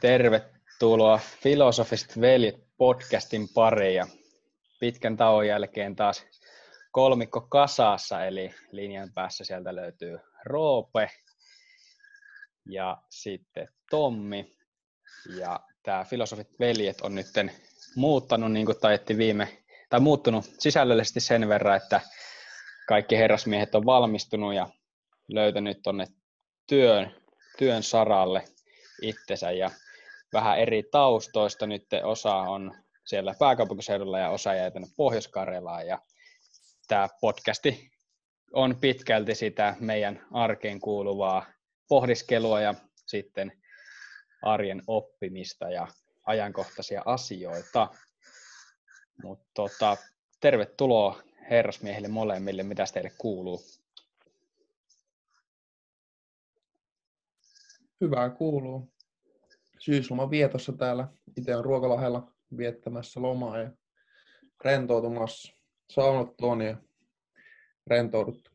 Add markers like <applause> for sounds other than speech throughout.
Tervetuloa Filosofiset veljet podcastin pariin pitkän tauon jälkeen taas kolmikko kasassa, eli linjan päässä sieltä löytyy Roope ja sitten Tommi. Ja tämä Filosofit veljet on nyt muuttanut, niin kuin viime, tai muuttunut sisällöllisesti sen verran, että kaikki herrasmiehet on valmistunut ja löytänyt tuonne työn, työn saralle itsensä ja vähän eri taustoista. Nyt osa on siellä pääkaupunkiseudulla ja osa jäi tänne Pohjois-Karjalaan. Ja tämä podcasti on pitkälti sitä meidän arkeen kuuluvaa pohdiskelua ja sitten arjen oppimista ja ajankohtaisia asioita. Mutta tota, tervetuloa herrasmiehille molemmille. Mitä teille kuuluu? Hyvää kuuluu. Syysloman vietossa täällä. Itse on Ruokalahella viettämässä lomaa ja rentoutumassa. Saunat on ja rentouduttu.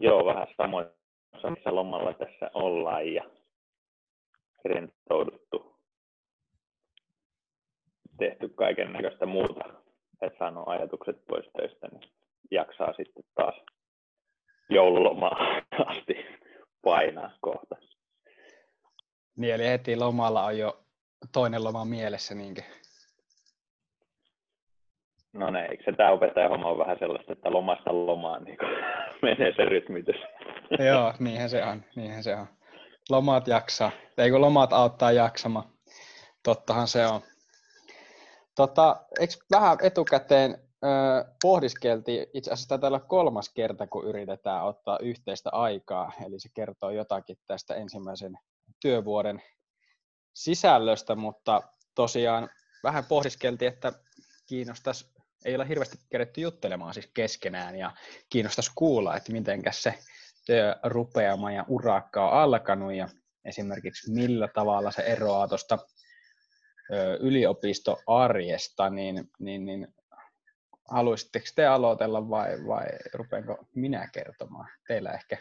Joo, vähän samoin missä lomalla tässä ollaan ja rentouduttu. Tehty kaiken näköistä muuta, että saanut ajatukset pois töistä, niin jaksaa sitten taas joululomaa <laughs> asti painaa kohta. Niin, eli heti lomalla on jo toinen loma mielessä, niinkö? No ne, eikö se tämä opettaja homma on vähän sellaista, että lomasta lomaan niin <laughs> menee se rytmitys. <laughs> Joo, niinhän se on, niinhän se on. Lomat jaksaa, ei kun lomat auttaa jaksamaan. Tottahan se on. Tota, eikö vähän etukäteen pohdiskeltiin, itse asiassa tällä kolmas kerta, kun yritetään ottaa yhteistä aikaa, eli se kertoo jotakin tästä ensimmäisen työvuoden sisällöstä, mutta tosiaan vähän pohdiskeltiin, että kiinnostaisi, ei ole hirveästi kerätty juttelemaan siis keskenään, ja kiinnostaisi kuulla, että miten se työrupeama ja urakka on alkanut, ja esimerkiksi millä tavalla se eroaa tuosta yliopistoarjesta, niin, niin, niin haluaisitteko te aloitella vai, vai rupeanko minä kertomaan? Teillä ehkä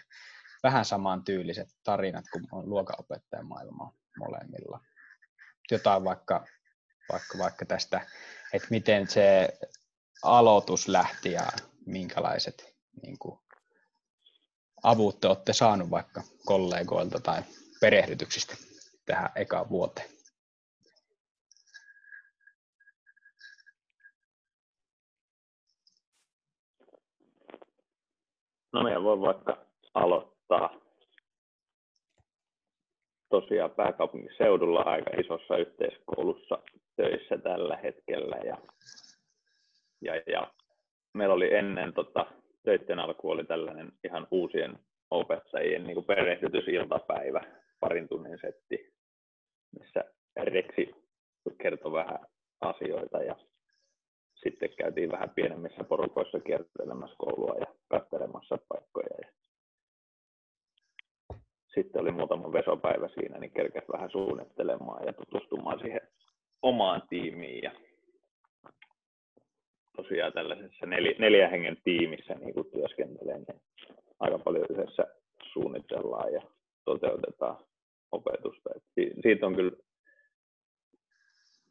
vähän samantyyliset tarinat kuin on luokanopettajan maailmaa molemmilla. Jotain vaikka, vaikka, vaikka tästä, että miten se aloitus lähti ja minkälaiset niin kuin, avut te olette saanut vaikka kollegoilta tai perehdytyksistä tähän ekaan vuoteen? No minä voin vaikka aloittaa. Tosiaan pääkaupunkiseudulla aika isossa yhteiskoulussa töissä tällä hetkellä. Ja, ja, ja meillä oli ennen tota, töiden alku oli tällainen ihan uusien opettajien niin kuin perehdytysiltapäivä, parin tunnin setti, missä Reksi kertoi vähän asioita ja sitten käytiin vähän pienemmissä porukoissa kiertelemässä koulua ja katselemassa paikkoja. Ja sitten oli muutama vesopäivä siinä, niin kerkesi vähän suunnittelemaan ja tutustumaan siihen omaan tiimiin. Ja tosiaan tällaisessa neljä, neljä hengen tiimissä niin kuin työskentelee, niin aika paljon yhdessä suunnitellaan ja toteutetaan opetusta. Et siitä on kyllä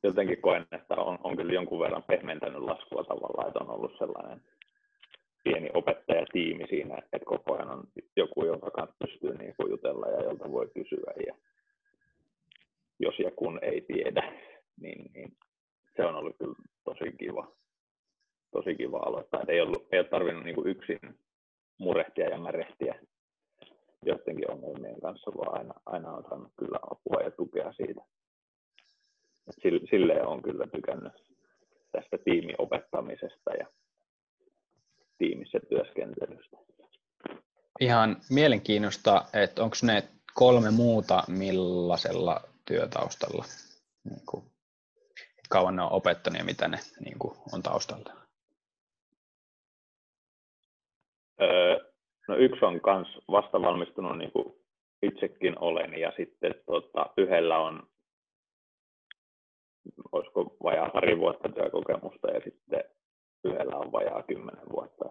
jotenkin koen, että on, on kyllä jonkun verran pehmentänyt laskua tavallaan, että on ollut sellainen pieni opettajatiimi siinä, että koko ajan on joku, jonka kanssa pystyy niin kuin jutella ja jolta voi kysyä. Ja jos ja kun ei tiedä, niin, niin se on ollut kyllä tosi kiva, tosi kiva aloittaa. Et ei, ollut, ei ole tarvinnut niin kuin yksin murehtia ja märehtiä joidenkin ongelmien kanssa, vaan aina, aina on saanut kyllä apua ja tukea siitä sille on kyllä tykännyt tästä tiimiopettamisesta ja tiimissä työskentelystä. Ihan mielenkiinnosta, että onko ne kolme muuta millaisella työtaustalla? Niin kuin, kauan ne on opettanut ja mitä ne niin kuin, on taustalta? Öö, no yksi on myös vastavalmistunut, niin kuin itsekin olen, ja sitten tota, yhdellä on olisiko vajaa pari vuotta työkokemusta ja sitten yhdellä on vajaa kymmenen vuotta.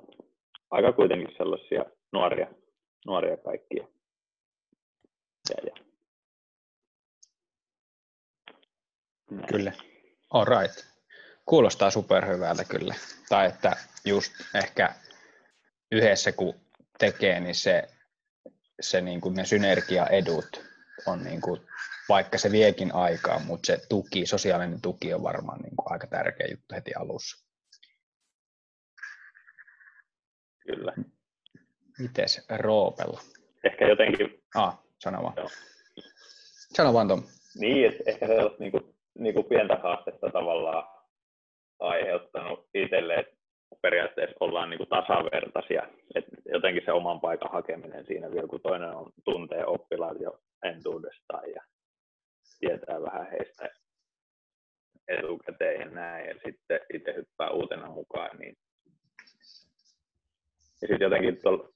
Aika kuitenkin sellaisia nuoria, nuoria kaikkia. Ja, ja. Kyllä. All right. Kuulostaa superhyvältä kyllä. Tai että just ehkä yhdessä kun tekee, niin se, se niin kuin ne synergiaedut on niin kuin, vaikka se viekin aikaa, mutta se tuki, sosiaalinen tuki on varmaan niin kuin aika tärkeä juttu heti alussa. Kyllä. Mites Roopella? Ehkä jotenkin, Ah, sano vaan. Joo. Sano vaan Tom. niin, että ehkä sellaista niin kuin, niin kuin pientä haastetta tavallaan aiheuttanut itselle, että periaatteessa ollaan niin kuin tasavertaisia. Et jotenkin se oman paikan hakeminen siinä vielä, kun toinen on, tuntee oppilaat jo entuudestaan ja tietää vähän heistä etukäteen ja näin, ja sitten itse hyppää uutena mukaan, niin ja sitten jotenkin tuolla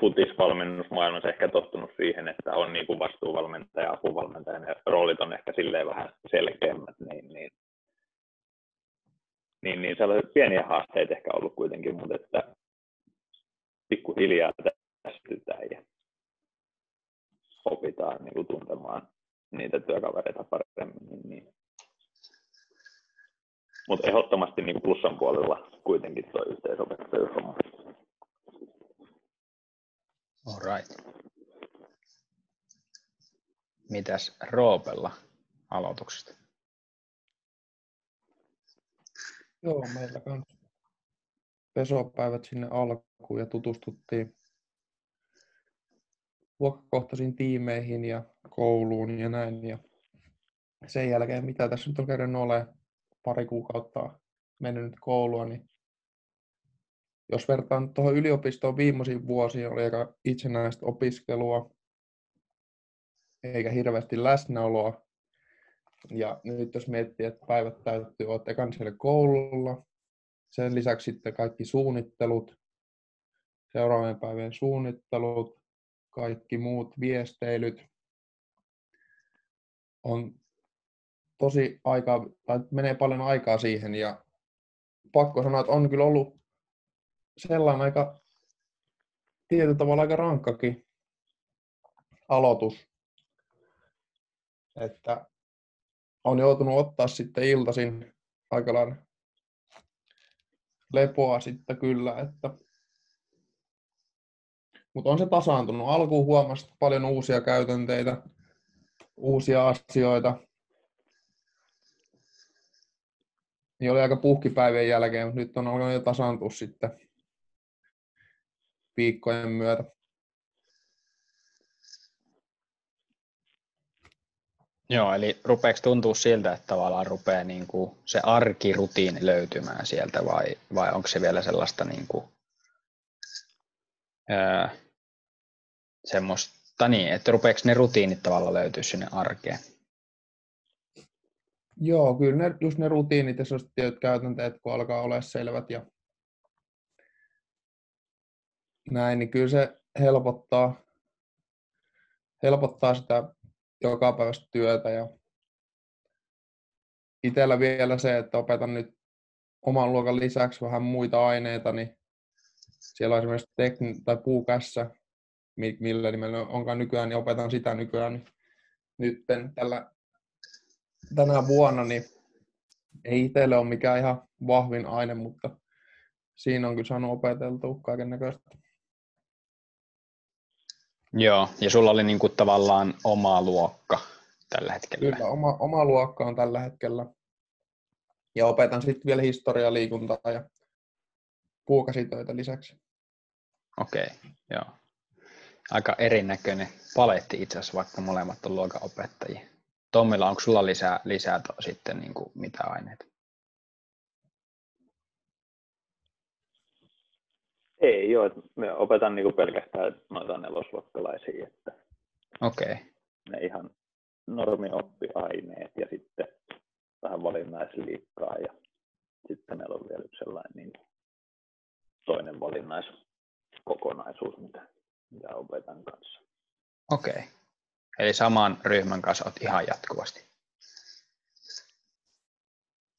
futisvalmennusmaailmassa ehkä tottunut siihen, että on niin kuin vastuuvalmentaja ja apuvalmentaja, ne roolit on ehkä silleen vähän selkeämmät, niin, niin, niin, niin sellaisia pieniä haasteita ehkä ollut kuitenkin, mutta että pikkuhiljaa tästytään ja opitaan niin kuin tuntemaan niitä työkavereita paremmin. Niin, niin. Mutta ehdottomasti niin plussan puolella kuitenkin tuo yhteisopettajuushomma. All right. Mitäs Roopella aloituksesta? Joo, meillä kans pesopäivät sinne alkuun ja tutustuttiin luokkakohtaisiin tiimeihin ja kouluun ja näin. Ja sen jälkeen, mitä tässä nyt on kerran ole pari kuukautta mennyt nyt koulua, niin jos vertaan tuohon yliopistoon viimeisiin vuosiin, oli aika itsenäistä opiskelua, eikä hirveästi läsnäoloa. Ja nyt jos miettii, että päivät täytyy olla ekan siellä koululla, sen lisäksi sitten kaikki suunnittelut, seuraavien päivien suunnittelut, kaikki muut viesteilyt, on tosi aika, tai menee paljon aikaa siihen ja pakko sanoa, että on kyllä ollut sellainen aika tietyllä tavalla aika rankkakin aloitus, että on joutunut ottaa sitten iltaisin aika lepoa sitten kyllä, että mutta on se tasaantunut. Alkuun huomasi paljon uusia käytänteitä, uusia asioita. Niin oli aika puhkipäivien jälkeen, mutta nyt on alkanut jo tasaantua sitten viikkojen myötä. Joo, eli rupeeko tuntua siltä, että tavallaan rupeaa niin kuin se arkirutiini löytymään sieltä vai, vai onko se vielä sellaista niin kuin, semmoista niin, että rupeeko ne rutiinit tavallaan löytyä sinne arkeen? Joo, kyllä ne, just ne rutiinit ja sellaiset tietyt käytänteet, kun alkaa olla selvät ja näin, niin kyllä se helpottaa, helpottaa sitä jokapäiväistä työtä ja itsellä vielä se, että opetan nyt oman luokan lisäksi vähän muita aineita, niin siellä on esimerkiksi tekni- tai puukässä, millä nimellä onkaan nykyään, niin opetan sitä nykyään. Niin nyt tällä, tänä vuonna niin ei itselle ole mikään ihan vahvin aine, mutta siinä on kyllä saanut opeteltua kaiken näköistä. Joo, ja sulla oli niin kuin tavallaan oma luokka tällä hetkellä. Kyllä, oma, oma luokka on tällä hetkellä. Ja opetan sitten vielä historiaa, liikuntaa ja puukäsitöitä lisäksi. Okei, okay, joo. Aika erinäköinen paletti itse asiassa, vaikka molemmat on luokan opettajia. Tommilla, onko sulla lisää, lisää to, sitten niin kuin mitä aineita? Ei joo, me opetan niinku pelkästään noita nelosluokkalaisia, että Okei. Okay. ne ihan normioppiaineet ja sitten vähän valinnaisliikkaa ja sitten meillä on vielä yksi sellainen niin toinen valinnaiskokonaisuus, mitä, mitä opetan kanssa. Okei. Okay. Eli saman ryhmän kanssa olet ihan jatkuvasti?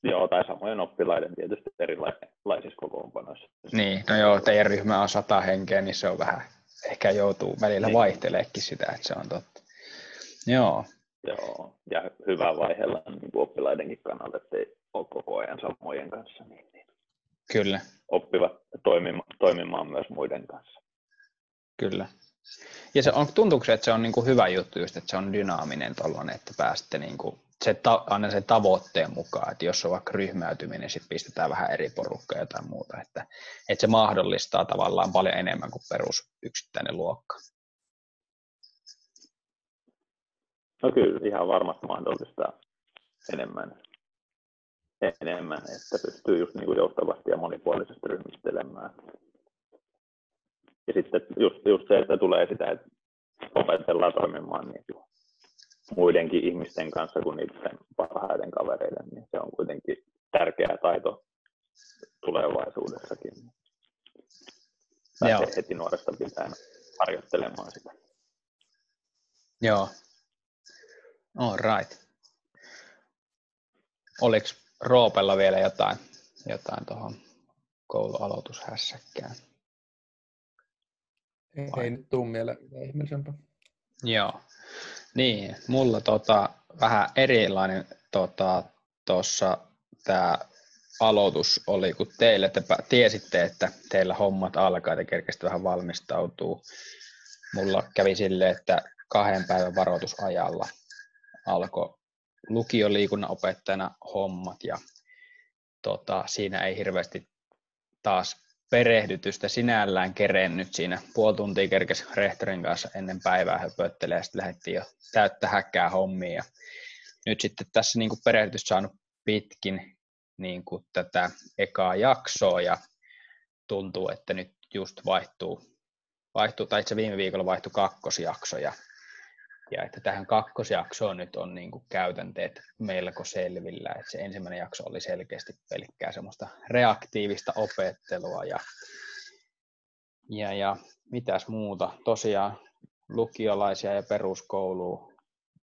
Joo, tai samojen oppilaiden tietysti erilaisissa kokoonpanoissa. Niin, no joo, teidän ryhmä on sata henkeä, niin se on vähän ehkä joutuu välillä niin. vaihteleekin sitä, että se on totta. Joo. Joo, ja hyvä vaihella niin oppilaidenkin kannalta, että ei ole koko ajan samojen kanssa. Niin, niin. Kyllä. Oppivat toimima, toimimaan myös muiden kanssa. Kyllä. Ja se on, tuntuuko se, että se on niin kuin hyvä juttu just, että se on dynaaminen tollainen, että pääsette niin kuin, se ta, aina sen tavoitteen mukaan, että jos on vaikka ryhmäytyminen, niin sitten pistetään vähän eri porukkaa ja jotain muuta, että, että se mahdollistaa tavallaan paljon enemmän kuin perus yksittäinen luokka. No kyllä, ihan varmasti mahdollistaa enemmän, enemmän että pystyy just niin kuin joustavasti ja monipuolisesti ryhmittelemään. Ja sitten just, just se, että tulee sitä, että opetellaan toimimaan niin muidenkin ihmisten kanssa kuin niiden parhaiden kavereiden, niin se on kuitenkin tärkeä taito tulevaisuudessakin. Pääsee heti nuoresta pitää harjoittelemaan sitä. Joo. All right. Oliko Roopella vielä jotain, jotain tuohon koulualoitushässäkkään? Ei, ei nyt tuu mieleen ihmeellisempää. Joo. Niin, mulla tota, vähän erilainen tuossa tota, tämä aloitus oli, kun teille te tiesitte, että teillä hommat alkaa ja kerkesti vähän valmistautuu. Mulla kävi sille, että kahden päivän varoitusajalla alkoi lukioliikunnan opettajana hommat ja tota, siinä ei hirveästi taas perehdytystä sinällään kerennyt siinä. Puoli tuntia kerkes rehtorin kanssa ennen päivää höpöttelee ja sitten lähdettiin jo täyttä häkkää hommia. Nyt sitten tässä niin perehdytys saanut pitkin niin kuin tätä ekaa jaksoa ja tuntuu, että nyt just vaihtuu, vaihtuu tai itse viime viikolla vaihtui kakkosjakso ja ja että tähän kakkosjaksoon nyt on niin kuin käytänteet melko selvillä. Että se ensimmäinen jakso oli selkeästi pelkkää semmoista reaktiivista opettelua ja, ja, ja mitäs muuta. Tosiaan lukiolaisia ja peruskoulua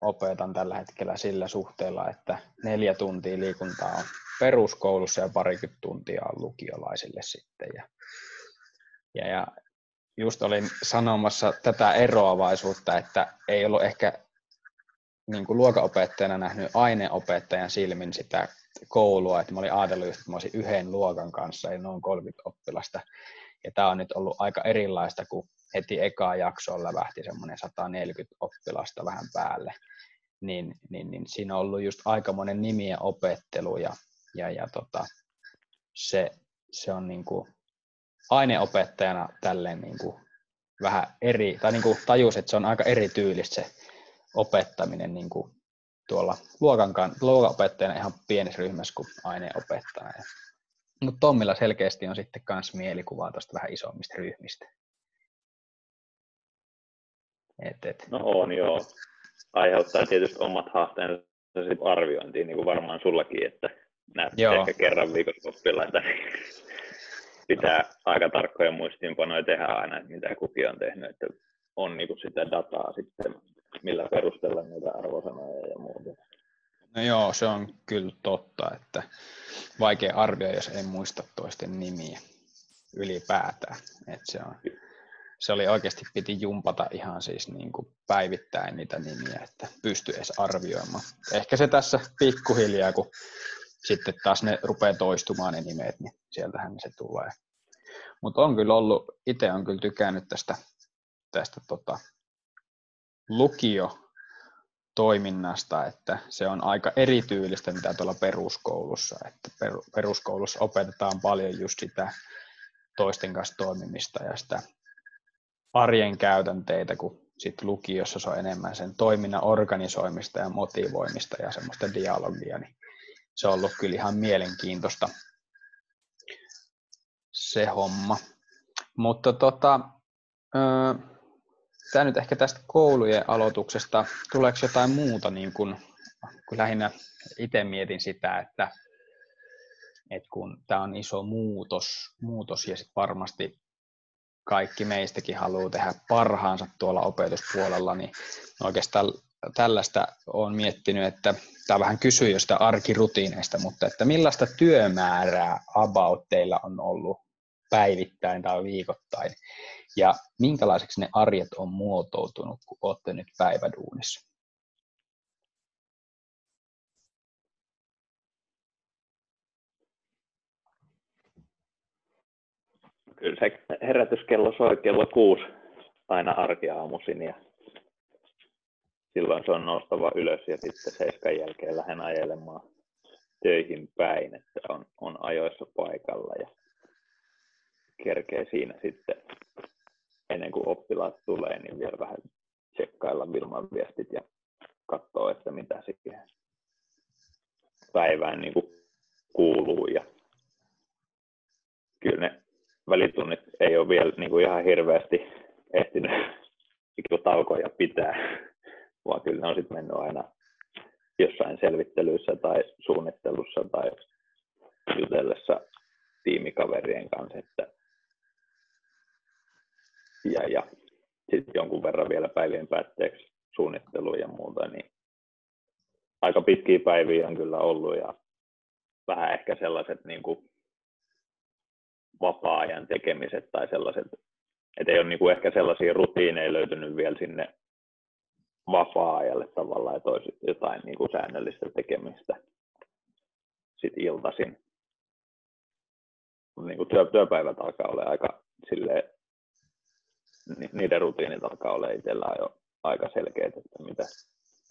opetan tällä hetkellä sillä suhteella, että neljä tuntia liikuntaa on peruskoulussa ja parikymmentä tuntia on lukiolaisille sitten. Ja, ja, ja just olin sanomassa tätä eroavaisuutta, että ei ollut ehkä niin kuin luokanopettajana nähnyt aineopettajan silmin sitä koulua, että mä olin ajatellut että mä olisin yhden luokan kanssa ja noin 30 oppilasta. Ja tämä on nyt ollut aika erilaista, kun heti ekaa jaksolla lähti semmoinen 140 oppilasta vähän päälle. Niin, niin, niin siinä on ollut just aikamoinen nimien opettelu ja, ja, ja tota, se, se on niin kuin, aineopettajana tälleen niin kuin vähän eri, tai niin kuin tajus, että se on aika erityylistä se opettaminen niin kuin tuolla luokan, luokanopettajana ihan pienessä ryhmässä kuin aineopettaja. Mutta Tommilla selkeästi on sitten myös mielikuvaa tuosta vähän isommista ryhmistä. Et, et. No on joo. Aiheuttaa tietysti omat haasteensa arviointiin, niin kuin varmaan sullakin, että näet ehkä kerran viikossa oppilaita, niin pitää aika tarkkoja muistiinpanoja tehdä aina, että mitä kukin on tehnyt, että on niin kuin sitä dataa sitten, millä perusteella niitä arvosanoja ja muuta. No joo, se on kyllä totta, että vaikea arvioida, jos ei muista toisten nimiä ylipäätään. Että se, on, se oli oikeasti piti jumpata ihan siis niin kuin päivittäin niitä nimiä, että pystyi edes arvioimaan. Ehkä se tässä pikkuhiljaa, kun sitten taas ne rupeaa toistumaan ne nimet, niin sieltähän se tulee. Mutta on kyllä ollut, itse on kyllä tykännyt tästä, tästä tota, lukio toiminnasta, että se on aika erityylistä, mitä tuolla peruskoulussa. Että peruskoulussa opetetaan paljon just sitä toisten kanssa toimimista ja sitä arjen käytänteitä, kun sitten lukiossa se on enemmän sen toiminnan organisoimista ja motivoimista ja semmoista dialogia, niin se on ollut kyllä ihan mielenkiintoista se homma. Mutta tota, tämä nyt ehkä tästä koulujen aloituksesta, tuleeko jotain muuta, niin kun, kun lähinnä itse mietin sitä, että, että kun tämä on iso muutos, muutos ja sitten varmasti kaikki meistäkin haluaa tehdä parhaansa tuolla opetuspuolella, niin oikeastaan tällaista olen miettinyt, että tämä vähän kysyy jo sitä arkirutiineista, mutta että millaista työmäärää about teillä on ollut päivittäin tai viikoittain ja minkälaiseksi ne arjet on muotoutunut, kun olette nyt päiväduunissa? Kyllä se herätyskello soi kello kuusi aina arkiaamuisin ja silloin se on noustava ylös ja sitten seiskan jälkeen lähden ajelemaan töihin päin, että on, on ajoissa paikalla ja kerkee siinä sitten ennen kuin oppilaat tulee, niin vielä vähän tsekkailla Vilman viestit ja katsoa, että mitä siihen päivään niin kuin kuuluu. Ja kyllä ne välitunnit ei ole vielä niin kuin ihan hirveästi ehtinyt taukoja pitää, vaan kyllä ne on sitten mennyt aina jossain selvittelyissä tai suunnittelussa tai jutellessa tiimikaverien kanssa, että ja, ja sitten jonkun verran vielä päivien päätteeksi suunnittelu ja muuta, niin aika pitkiä päiviä on kyllä ollut ja vähän ehkä sellaiset niin kuin vapaa-ajan tekemiset tai sellaiset, että ei ole niin kuin ehkä sellaisia rutiineja löytynyt vielä sinne vapaa-ajalle tavallaan, että olisi jotain niin kuin säännöllistä tekemistä sitten iltaisin. Niin kuin työ, työpäivät alkaa olla aika silleen, niiden rutiinit alkaa olla itsellä jo aika selkeät, että mitä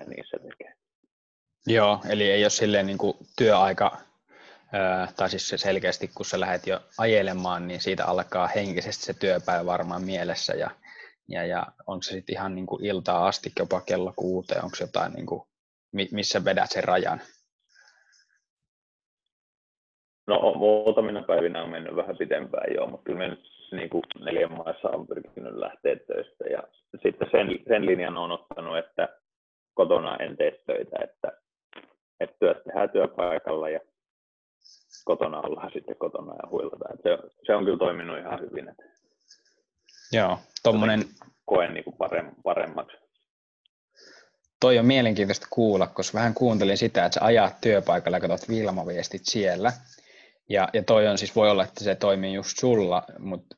niissä tekee. Joo, eli ei ole silleen niin kuin työaika tai siis se selkeästi, kun sä lähdet jo ajelemaan, niin siitä alkaa henkisesti se työpäivä varmaan mielessä ja, ja, ja onko se sitten ihan niin kuin iltaa asti jopa kello kuuteen, onko jotain, niin kuin, missä vedät sen rajan? No muutamina päivinä on mennyt vähän pitempään jo, mutta kyllä nyt niin kuin neljän maassa on pyrkinyt lähteä töistä ja sitten sen, sen linjan on ottanut, että kotona en tee töitä, että, että työt tehdään työpaikalla ja kotona ollaan sitten kotona ja huilataan. Se, se on kyllä toiminut ihan hyvin. Että Joo, tuommoinen... Koen niin kuin paremmaksi. Toi on mielenkiintoista kuulla, koska vähän kuuntelin sitä, että sä ajat työpaikalla ja katsot Vilma-viestit siellä. Ja, ja toi on siis, voi olla, että se toimii just sulla, mutta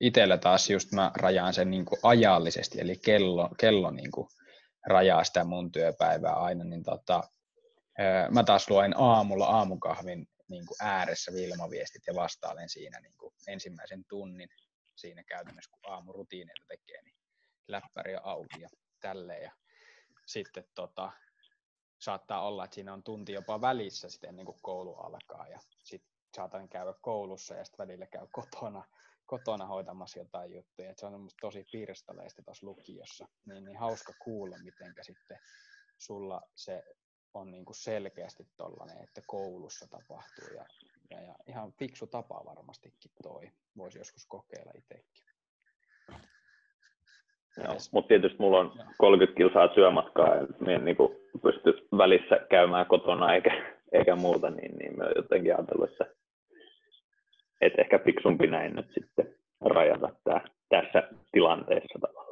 itsellä taas just mä rajaan sen niin kuin ajallisesti, eli kello, kello niin kuin rajaa sitä mun työpäivää aina, niin tota, mä taas luen aamulla aamukahvin niin kuin ääressä Vilma-viestit ja vastailen siinä niin kuin ensimmäisen tunnin siinä käytännössä, kun aamurutiineita tekee, niin läppäri on auki ja tälleen. Ja sitten tota, saattaa olla, että siinä on tunti jopa välissä sitten ennen kuin koulu alkaa ja sitten saatan käydä koulussa ja sitten välillä käy kotona, kotona hoitamassa jotain juttuja. Et se on tosi pirstaleista tuossa lukiossa. Niin, niin hauska kuulla, miten sitten sulla se on niin kuin selkeästi tollainen, että koulussa tapahtuu ja, ja, ja ihan fiksu tapa varmastikin toi. Voisi joskus kokeilla itsekin. Joo, mutta tietysti mulla on 30 kilsaa työmatkaa ja minä en niin pysty välissä käymään kotona eikä, eikä muuta, niin, niin mä jotenkin ajatellut, että, että ehkä fiksumpi näin nyt sitten rajata tää, tässä tilanteessa tavallaan.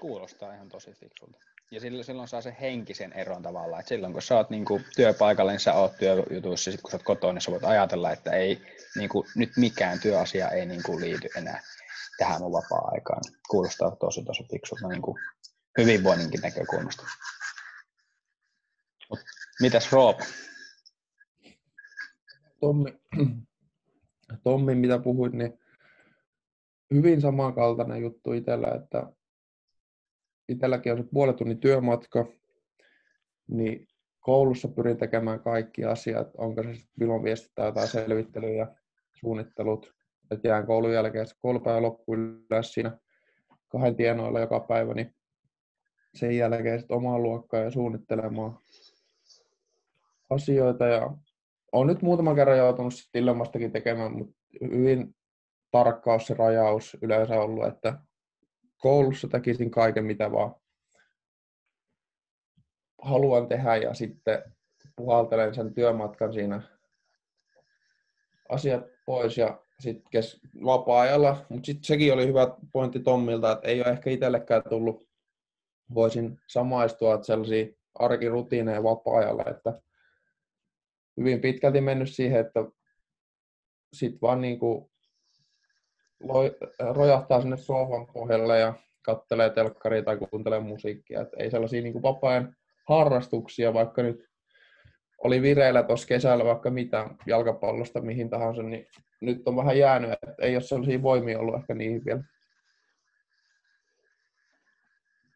Kuulostaa ihan tosi fiksulta. Ja silloin, silloin saa se henkisen eron tavallaan, että silloin kun sä oot niin kuin työpaikalla, niin sä oot työjutuissa, sitten kun sä oot kotona, niin sä voit ajatella, että ei, niin kuin, nyt mikään työasia ei niin kuin liity enää tähän mun vapaa-aikaan. Kuulostaa tosi tosi fiksulta niin kuin hyvinvoinninkin näkökulmasta. Mut, mitäs Roop? Tommi, Tommi, mitä puhuit, niin hyvin samankaltainen juttu itsellä, että itselläkin on se puolen tunnin työmatka, niin koulussa pyrin tekemään kaikki asiat, onko se sitten vilon viestit tai selvittelyjä, suunnittelut, että jään koulun jälkeen, se koulupäivä loppuu yleensä siinä kahden tienoilla joka päivä, niin sen jälkeen sitten omaa luokkaa ja suunnittelemaan asioita. Ja olen nyt muutaman kerran joutunut sitten tekemään, mutta hyvin tarkkaus se rajaus yleensä ollut, että koulussa tekisin kaiken, mitä vaan haluan tehdä ja sitten puhaltelen sen työmatkan siinä asiat pois ja sitten kes- vapaa-ajalla, mutta sitten sekin oli hyvä pointti Tommilta, että ei ole ehkä itsellekään tullut, voisin samaistua, että sellaisia arkirutiineja vapaa-ajalla, että hyvin pitkälti mennyt siihen, että sitten vaan niin kuin loi, rojahtaa sinne sohvan pohjalle ja kattelee telkkaria tai kuuntelee musiikkia. Et ei sellaisia niin vapaa harrastuksia, vaikka nyt oli vireillä tuossa kesällä vaikka mitä jalkapallosta mihin tahansa, niin nyt on vähän jäänyt, että ei ole sellaisia voimia ollut ehkä niihin vielä.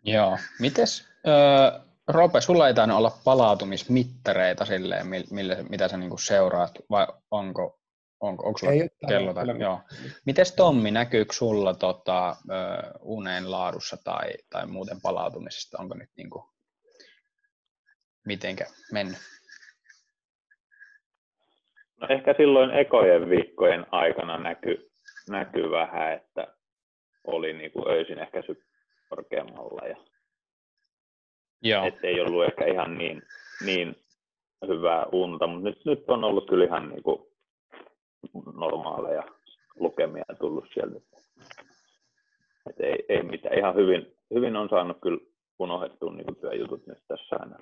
Joo. Mites, öö, Rope, sulla ei olla palautumismittareita silleen, millä, mitä sä niinku seuraat, vai onko, onko, onko sulla ei kello? Tai, joo. Mites Tommi, näkyykö sulla tota, unen laadussa tai, tai muuten palautumisesta, onko nyt niinku, mitenkä mennyt? No ehkä silloin ekojen viikkojen aikana näkyy näky vähän, että oli niinku öisin ehkä korkeammalla ja Joo. Et ei ollut ehkä ihan niin, niin hyvää unta, mutta nyt, nyt on ollut kyllä ihan niin kuin normaaleja lukemia tullut sieltä. Et ei, ei mitään. Ihan hyvin, hyvin on saanut kyllä unohdettua niin työjutut nyt tässä aina,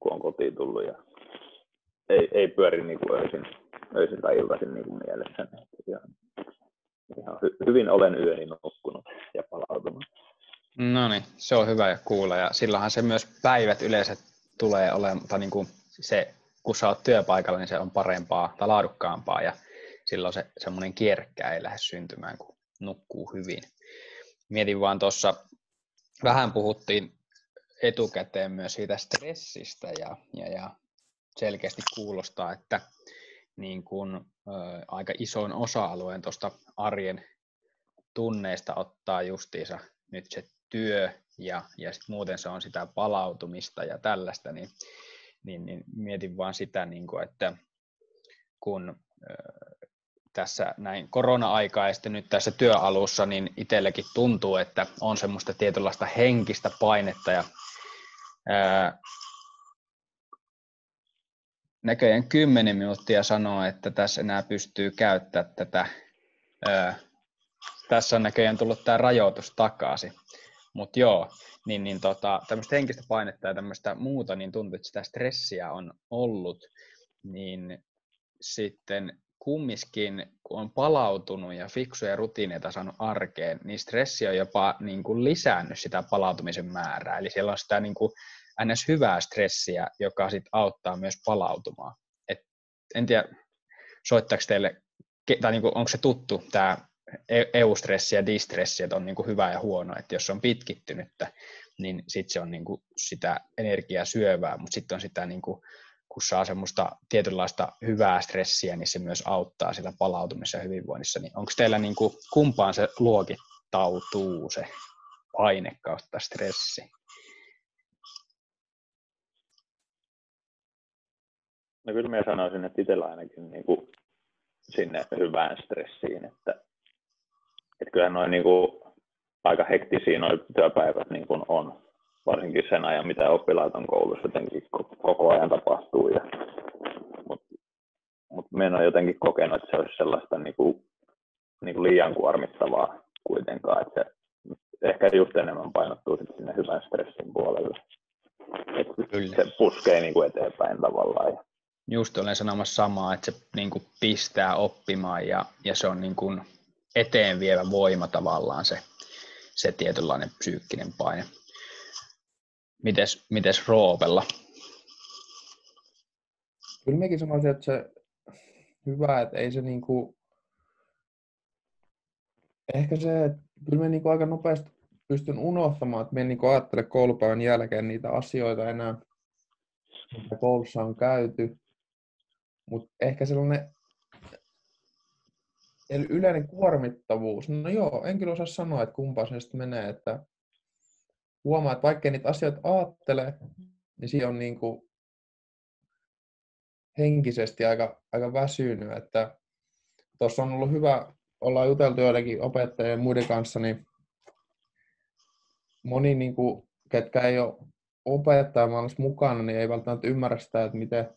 kun on kotiin tullut. Ja ei, ei pyöri niin kuin öisin, öisin tai iltaisin niin kuin mielessä. Ihan, ihan hy, hyvin olen yöni nukkunut ja palautunut. No niin, se on hyvä ja kuulla. Ja silloinhan se myös päivät yleensä tulee olemaan, tai niin kuin se, kun sä oot työpaikalla, niin se on parempaa tai laadukkaampaa. Ja silloin se semmoinen kierkkää ei lähde syntymään, kun nukkuu hyvin. Mietin vaan tuossa, vähän puhuttiin etukäteen myös siitä stressistä ja, ja, ja selkeästi kuulostaa, että niin kuin, ä, aika ison osa-alueen tuosta arjen tunneista ottaa justiinsa nyt se työ ja, ja sit muuten se on sitä palautumista ja tällaista, niin, niin, niin mietin vaan sitä, niin kuin, että kun tässä näin korona-aikaa ja sitten nyt tässä työalussa, niin itsellekin tuntuu, että on semmoista tietynlaista henkistä painetta ja ää, näköjään 10 minuuttia sanoo, että tässä enää pystyy käyttämään tätä. Ää, tässä on näköjään tullut tämä rajoitus takaisin. Mutta joo, niin, niin tota, tämmöistä henkistä painetta ja tämmöistä muuta, niin tuntuu, että sitä stressiä on ollut, niin sitten kummiskin, kun on palautunut ja fiksuja rutiineita saanut arkeen, niin stressi on jopa niin kuin lisännyt sitä palautumisen määrää. Eli siellä on sitä niin kuin ns. hyvää stressiä, joka sitten auttaa myös palautumaan. Et en tiedä, soittaako teille, tai niin kuin, onko se tuttu tämä eustressi ja distressi, että on niin kuin hyvä ja huono, että jos on pitkittynyttä, niin sitten se on niin kuin sitä energiaa syövää, mutta sitten on sitä, niin kuin, kun saa semmoista tietynlaista hyvää stressiä, niin se myös auttaa sitä palautumisessa ja hyvinvoinnissa. Niin onko teillä niin kuin, kumpaan se luokittautuu se paine kautta stressi? No kyllä minä sanoisin, että itsellä ainakin niin kuin sinne hyvään stressiin, että että kyllä noin niin kuin, aika hektisiä noin työpäivät niin kuin on, varsinkin sen ajan, mitä oppilaat on koulussa jotenkin koko ajan tapahtuu. Ja, mutta mut me en ole jotenkin kokenut, että se olisi sellaista niin kuin, niin kuin liian kuormittavaa kuitenkaan, että se ehkä just enemmän painottuu sitten sinne hyvän stressin puolelle. Että Kyllä. se puskee niin kuin eteenpäin tavallaan. Just olen sanomassa samaa, että se niin kuin pistää oppimaan ja, ja se on niin kuin eteen vievä voima tavallaan se, se tietynlainen psyykkinen paine. Mites, mites Roopella? Kyllä mekin sanoisin, että se hyvä, että ei se niinku, ehkä se, että kyllä me niinku aika nopeasti pystyn unohtamaan, että me en niinku ajattele koulupäivän jälkeen niitä asioita enää, mitä koulussa on käyty. Mutta ehkä sellainen Eli yleinen kuormittavuus. No joo, en kyllä osaa sanoa, että kumpaan se sitten menee, että huomaa, että vaikka niitä asioita ajattelee, niin siinä on niin kuin henkisesti aika, aika väsynyt, että tuossa on ollut hyvä, olla juteltu joidenkin opettajien ja muiden kanssa, niin moni, niin kuin, ketkä ei ole opettajamaailmassa mukana, niin ei välttämättä ymmärrä sitä, että miten,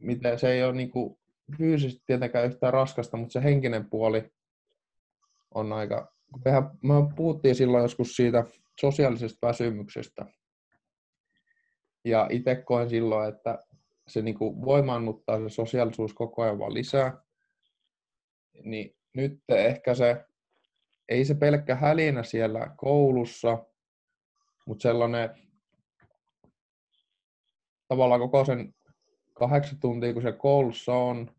miten se ei ole niin kuin fyysisesti tietenkään yhtään raskasta, mutta se henkinen puoli on aika... Mehän, me puhuttiin silloin joskus siitä sosiaalisesta väsymyksestä. Ja itse koen silloin, että se niin kuin voimannuttaa se sosiaalisuus koko ajan vaan lisää. Niin nyt ehkä se, ei se pelkkä hälinä siellä koulussa, mutta sellainen tavallaan koko sen kahdeksan tuntia, kun se koulussa on,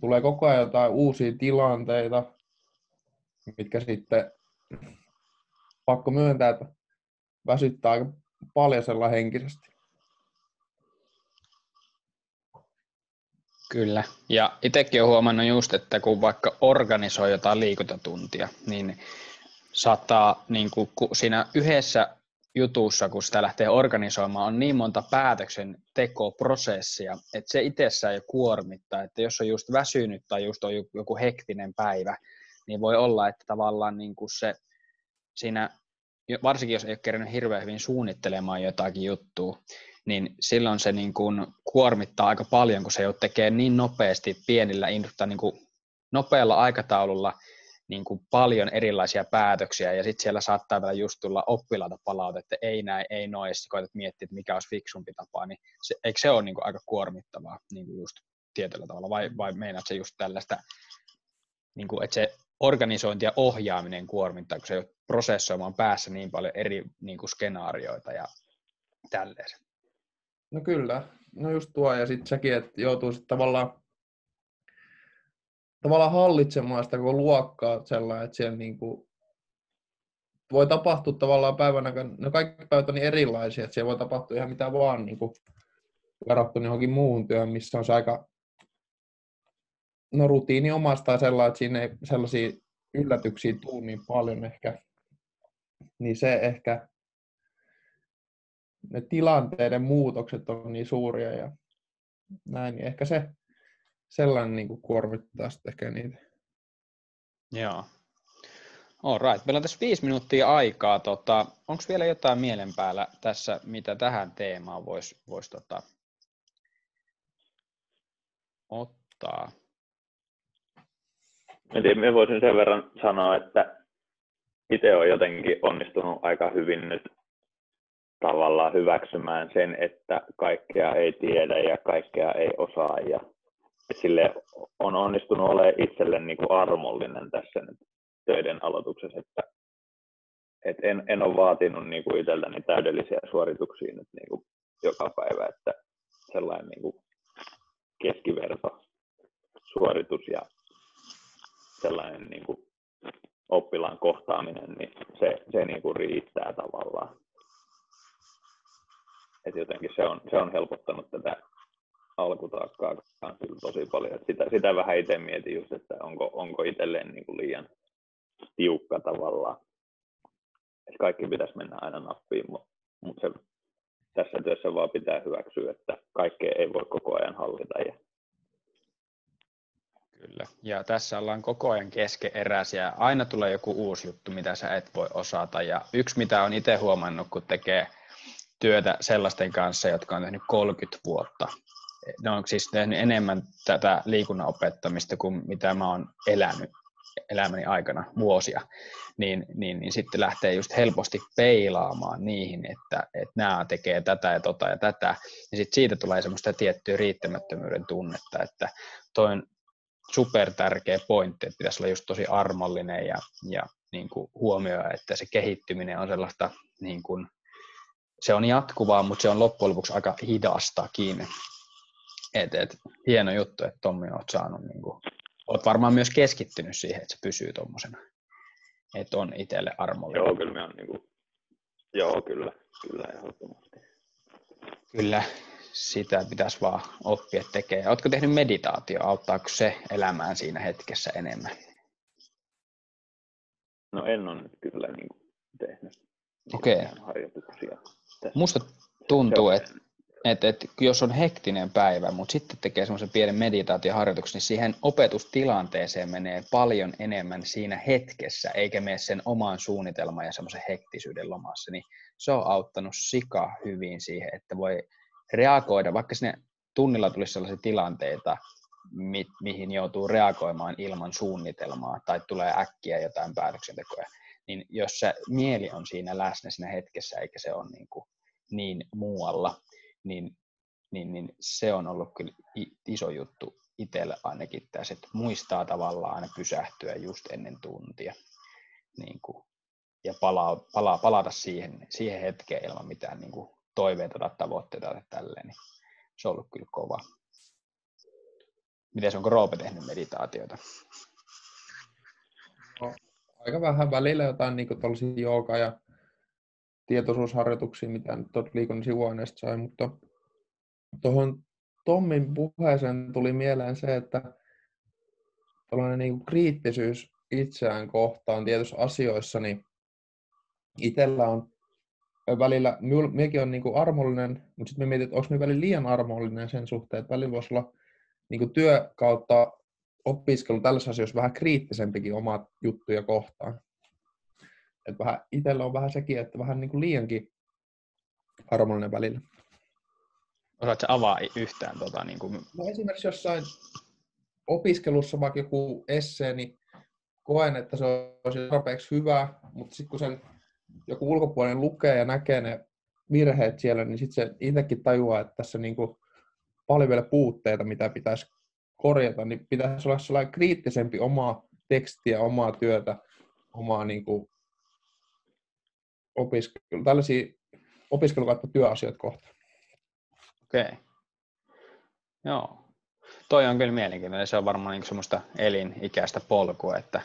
tulee koko ajan jotain uusia tilanteita, mitkä sitten pakko myöntää, että väsyttää aika paljon sellainen henkisesti. Kyllä. Ja itsekin olen huomannut just, että kun vaikka organisoi jotain liikuntatuntia, niin saattaa niin kuin, siinä yhdessä jutussa, kun sitä lähtee organisoimaan, on niin monta päätöksentekoprosessia, että se itsessään jo kuormittaa, että jos on just väsynyt tai just on joku hektinen päivä, niin voi olla, että tavallaan niin kuin se siinä, varsinkin jos ei ole kerännyt hirveän hyvin suunnittelemaan jotakin juttua, niin silloin se niin kuin kuormittaa aika paljon, kun se jo tekee niin nopeasti pienillä, niin kuin nopealla aikataululla niin kuin paljon erilaisia päätöksiä, ja sitten siellä saattaa vielä just tulla oppilaita palautetta, että ei näin, ei noin, ja sitten koetat miettiä, että mikä olisi fiksumpi tapa, niin se, eikö se ole niin kuin aika kuormittavaa niin kuin just tietyllä tavalla, vai, vai meinaat se just tällaista, niin kuin, että se organisointi ja ohjaaminen kuormittaa, kun se ei prosessoimaan päässä niin paljon eri niin kuin skenaarioita ja tälleen. No kyllä, no just tuo ja sitten sekin, että joutuu sitten tavallaan, tavallaan hallitsemaan sitä koko luokkaa sellainen, että siellä niinku voi tapahtua tavallaan päivänä, no kaikki päivät on niin erilaisia, että siellä voi tapahtua ihan mitä vaan niin kuin verrattuna johonkin muuhun työhön, missä on se aika no rutiini omasta sellainen, että siinä ei sellaisia yllätyksiä tule niin paljon ehkä. Niin se ehkä ne tilanteiden muutokset on niin suuria ja näin, niin ehkä se sellainen niin kuin kuormittaa sitten ehkä niitä. Joo. All right. Meillä on tässä viisi minuuttia aikaa. Tota, Onko vielä jotain mielen päällä tässä, mitä tähän teemaan voisi vois, tota, ottaa? En me voisin sen verran sanoa, että itse olen jotenkin onnistunut aika hyvin nyt tavallaan hyväksymään sen, että kaikkea ei tiedä ja kaikkea ei osaa. Ja sille on onnistunut olemaan itselle niin kuin armollinen tässä nyt töiden aloituksessa, että, että en, en ole vaatinut niin kuin itseltäni täydellisiä suorituksia nyt niin kuin joka päivä, että sellainen niin kuin keskiverto suoritus ja sellainen niin kuin oppilaan kohtaaminen, niin se, se niin kuin riittää tavallaan. Et jotenkin se on, se on helpottanut tätä alkutaakkaa kyllä tosi paljon. Et sitä, sitä vähän itse mietin just, että onko, onko itselleen niin kuin liian tiukka tavallaan. Et kaikki pitäisi mennä aina nappiin, mutta mut tässä työssä vaan pitää hyväksyä, että kaikkea ei voi koko ajan hallita. Ja... Kyllä, ja tässä ollaan koko ajan keskeeräisiä. Aina tulee joku uusi juttu, mitä sä et voi osata. Ja yksi, mitä on itse huomannut, kun tekee työtä sellaisten kanssa, jotka on tehnyt 30 vuotta. Ne on siis tehnyt enemmän tätä liikunnan opettamista kuin mitä mä oon elänyt elämäni aikana vuosia, niin, niin, niin sitten lähtee just helposti peilaamaan niihin, että, että nämä tekee tätä ja tota ja tätä, ja sitten siitä tulee semmoista tiettyä riittämättömyyden tunnetta, että toi on super tärkeä pointti, että pitäisi olla just tosi armollinen ja, ja niin kuin huomioida, että se kehittyminen on sellaista niin kuin se on jatkuvaa, mutta se on loppujen lopuksi aika hidastakin. Et, et, hieno juttu, että Tommi olet saanut, niin kuin, olet varmaan myös keskittynyt siihen, että se pysyy tuommoisena. Että on itselle armollinen. Joo, kyllä me on niin kuin, joo, kyllä, kyllä ehdottomasti. Kyllä, sitä pitäisi vaan oppia tekemään. Oletko tehnyt meditaatio? Auttaako se elämään siinä hetkessä enemmän? No en ole nyt kyllä niin kuin tehnyt. Okei. Okay. Musta tuntuu, että et, et, jos on hektinen päivä, mutta sitten tekee semmoisen pienen meditaatioharjoituksen, niin siihen opetustilanteeseen menee paljon enemmän siinä hetkessä, eikä mene sen oman suunnitelman ja semmoisen hektisyyden lomassa, niin se on auttanut sika hyvin siihen, että voi reagoida, vaikka sinne tunnilla tulisi sellaisia tilanteita, mi- mihin joutuu reagoimaan ilman suunnitelmaa tai tulee äkkiä jotain päätöksentekoja, niin jos se mieli on siinä läsnä siinä hetkessä, eikä se ole niin, kuin niin muualla, niin, niin, niin se on ollut kyllä iso juttu itselle ainakin tässä, että muistaa tavallaan aina pysähtyä just ennen tuntia. Niin kuin, ja palaa, palaa, palata siihen, siihen hetkeen ilman mitään niin kuin toiveita tai tavoitteita tai tälleen, niin se on ollut kyllä kova. Miten onko Roope tehnyt meditaatioita? No, aika vähän välillä jotain niin jooga- ja tietoisuusharjoituksia, mitä nyt tuot liikunnan sivuaineesta sai, mutta tuohon Tommin puheeseen tuli mieleen se, että tällainen niin kriittisyys itseään kohtaan tietyissä asioissa, niin itsellä on välillä, minäkin on niin armollinen, mutta sitten mietin, että onko välillä liian armollinen sen suhteen, että välillä voisi olla niin työ kautta opiskelu tällaisissa asioissa vähän kriittisempikin omat juttuja kohtaan. Että vähän, itsellä on vähän sekin, että vähän niin kuin liiankin harmoninen välillä. Osaatko avaa yhtään? Tota, niin kuin... no esimerkiksi jossain opiskelussa vaikka joku essee, niin koen, että se olisi tarpeeksi hyvä, mutta sitten kun sen joku ulkopuolinen lukee ja näkee ne virheet siellä, niin sitten se itsekin tajuaa, että tässä niin kuin paljon vielä puutteita, mitä pitäisi korjata, niin pitäisi olla sellainen kriittisempi omaa tekstiä, omaa työtä, omaa niin kuin opiskelu, tällaisia opiskelu- kautta työasioita kohtaan. Okei. Okay. Joo. Toi on kyllä mielenkiintoinen. Se on varmaan niin semmoista elinikäistä polkua, että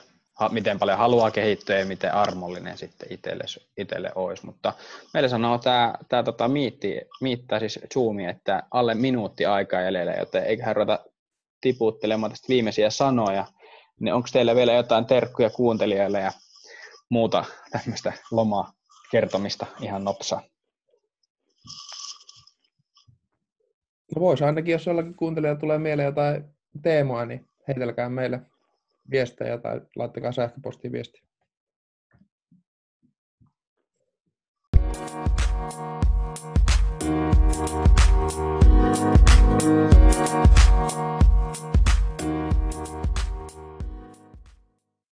miten paljon haluaa kehittyä ja miten armollinen sitten itselle, itselle olisi. Mutta meillä sanoo tämä, tämä tota, miitti, miittaa siis Zoomi, että alle minuutti aikaa jäljellä, joten eiköhän ruveta tiputtelemaan tästä viimeisiä sanoja. Niin onko teillä vielä jotain terkkuja kuuntelijoille ja muuta tämmöistä lomaa kertomista ihan nopsaa? No voisi ainakin, jos jollakin kuuntelijalla tulee mieleen jotain teemaa, niin heitelkää meille viestejä tai laittakaa sähköpostiin viestiä.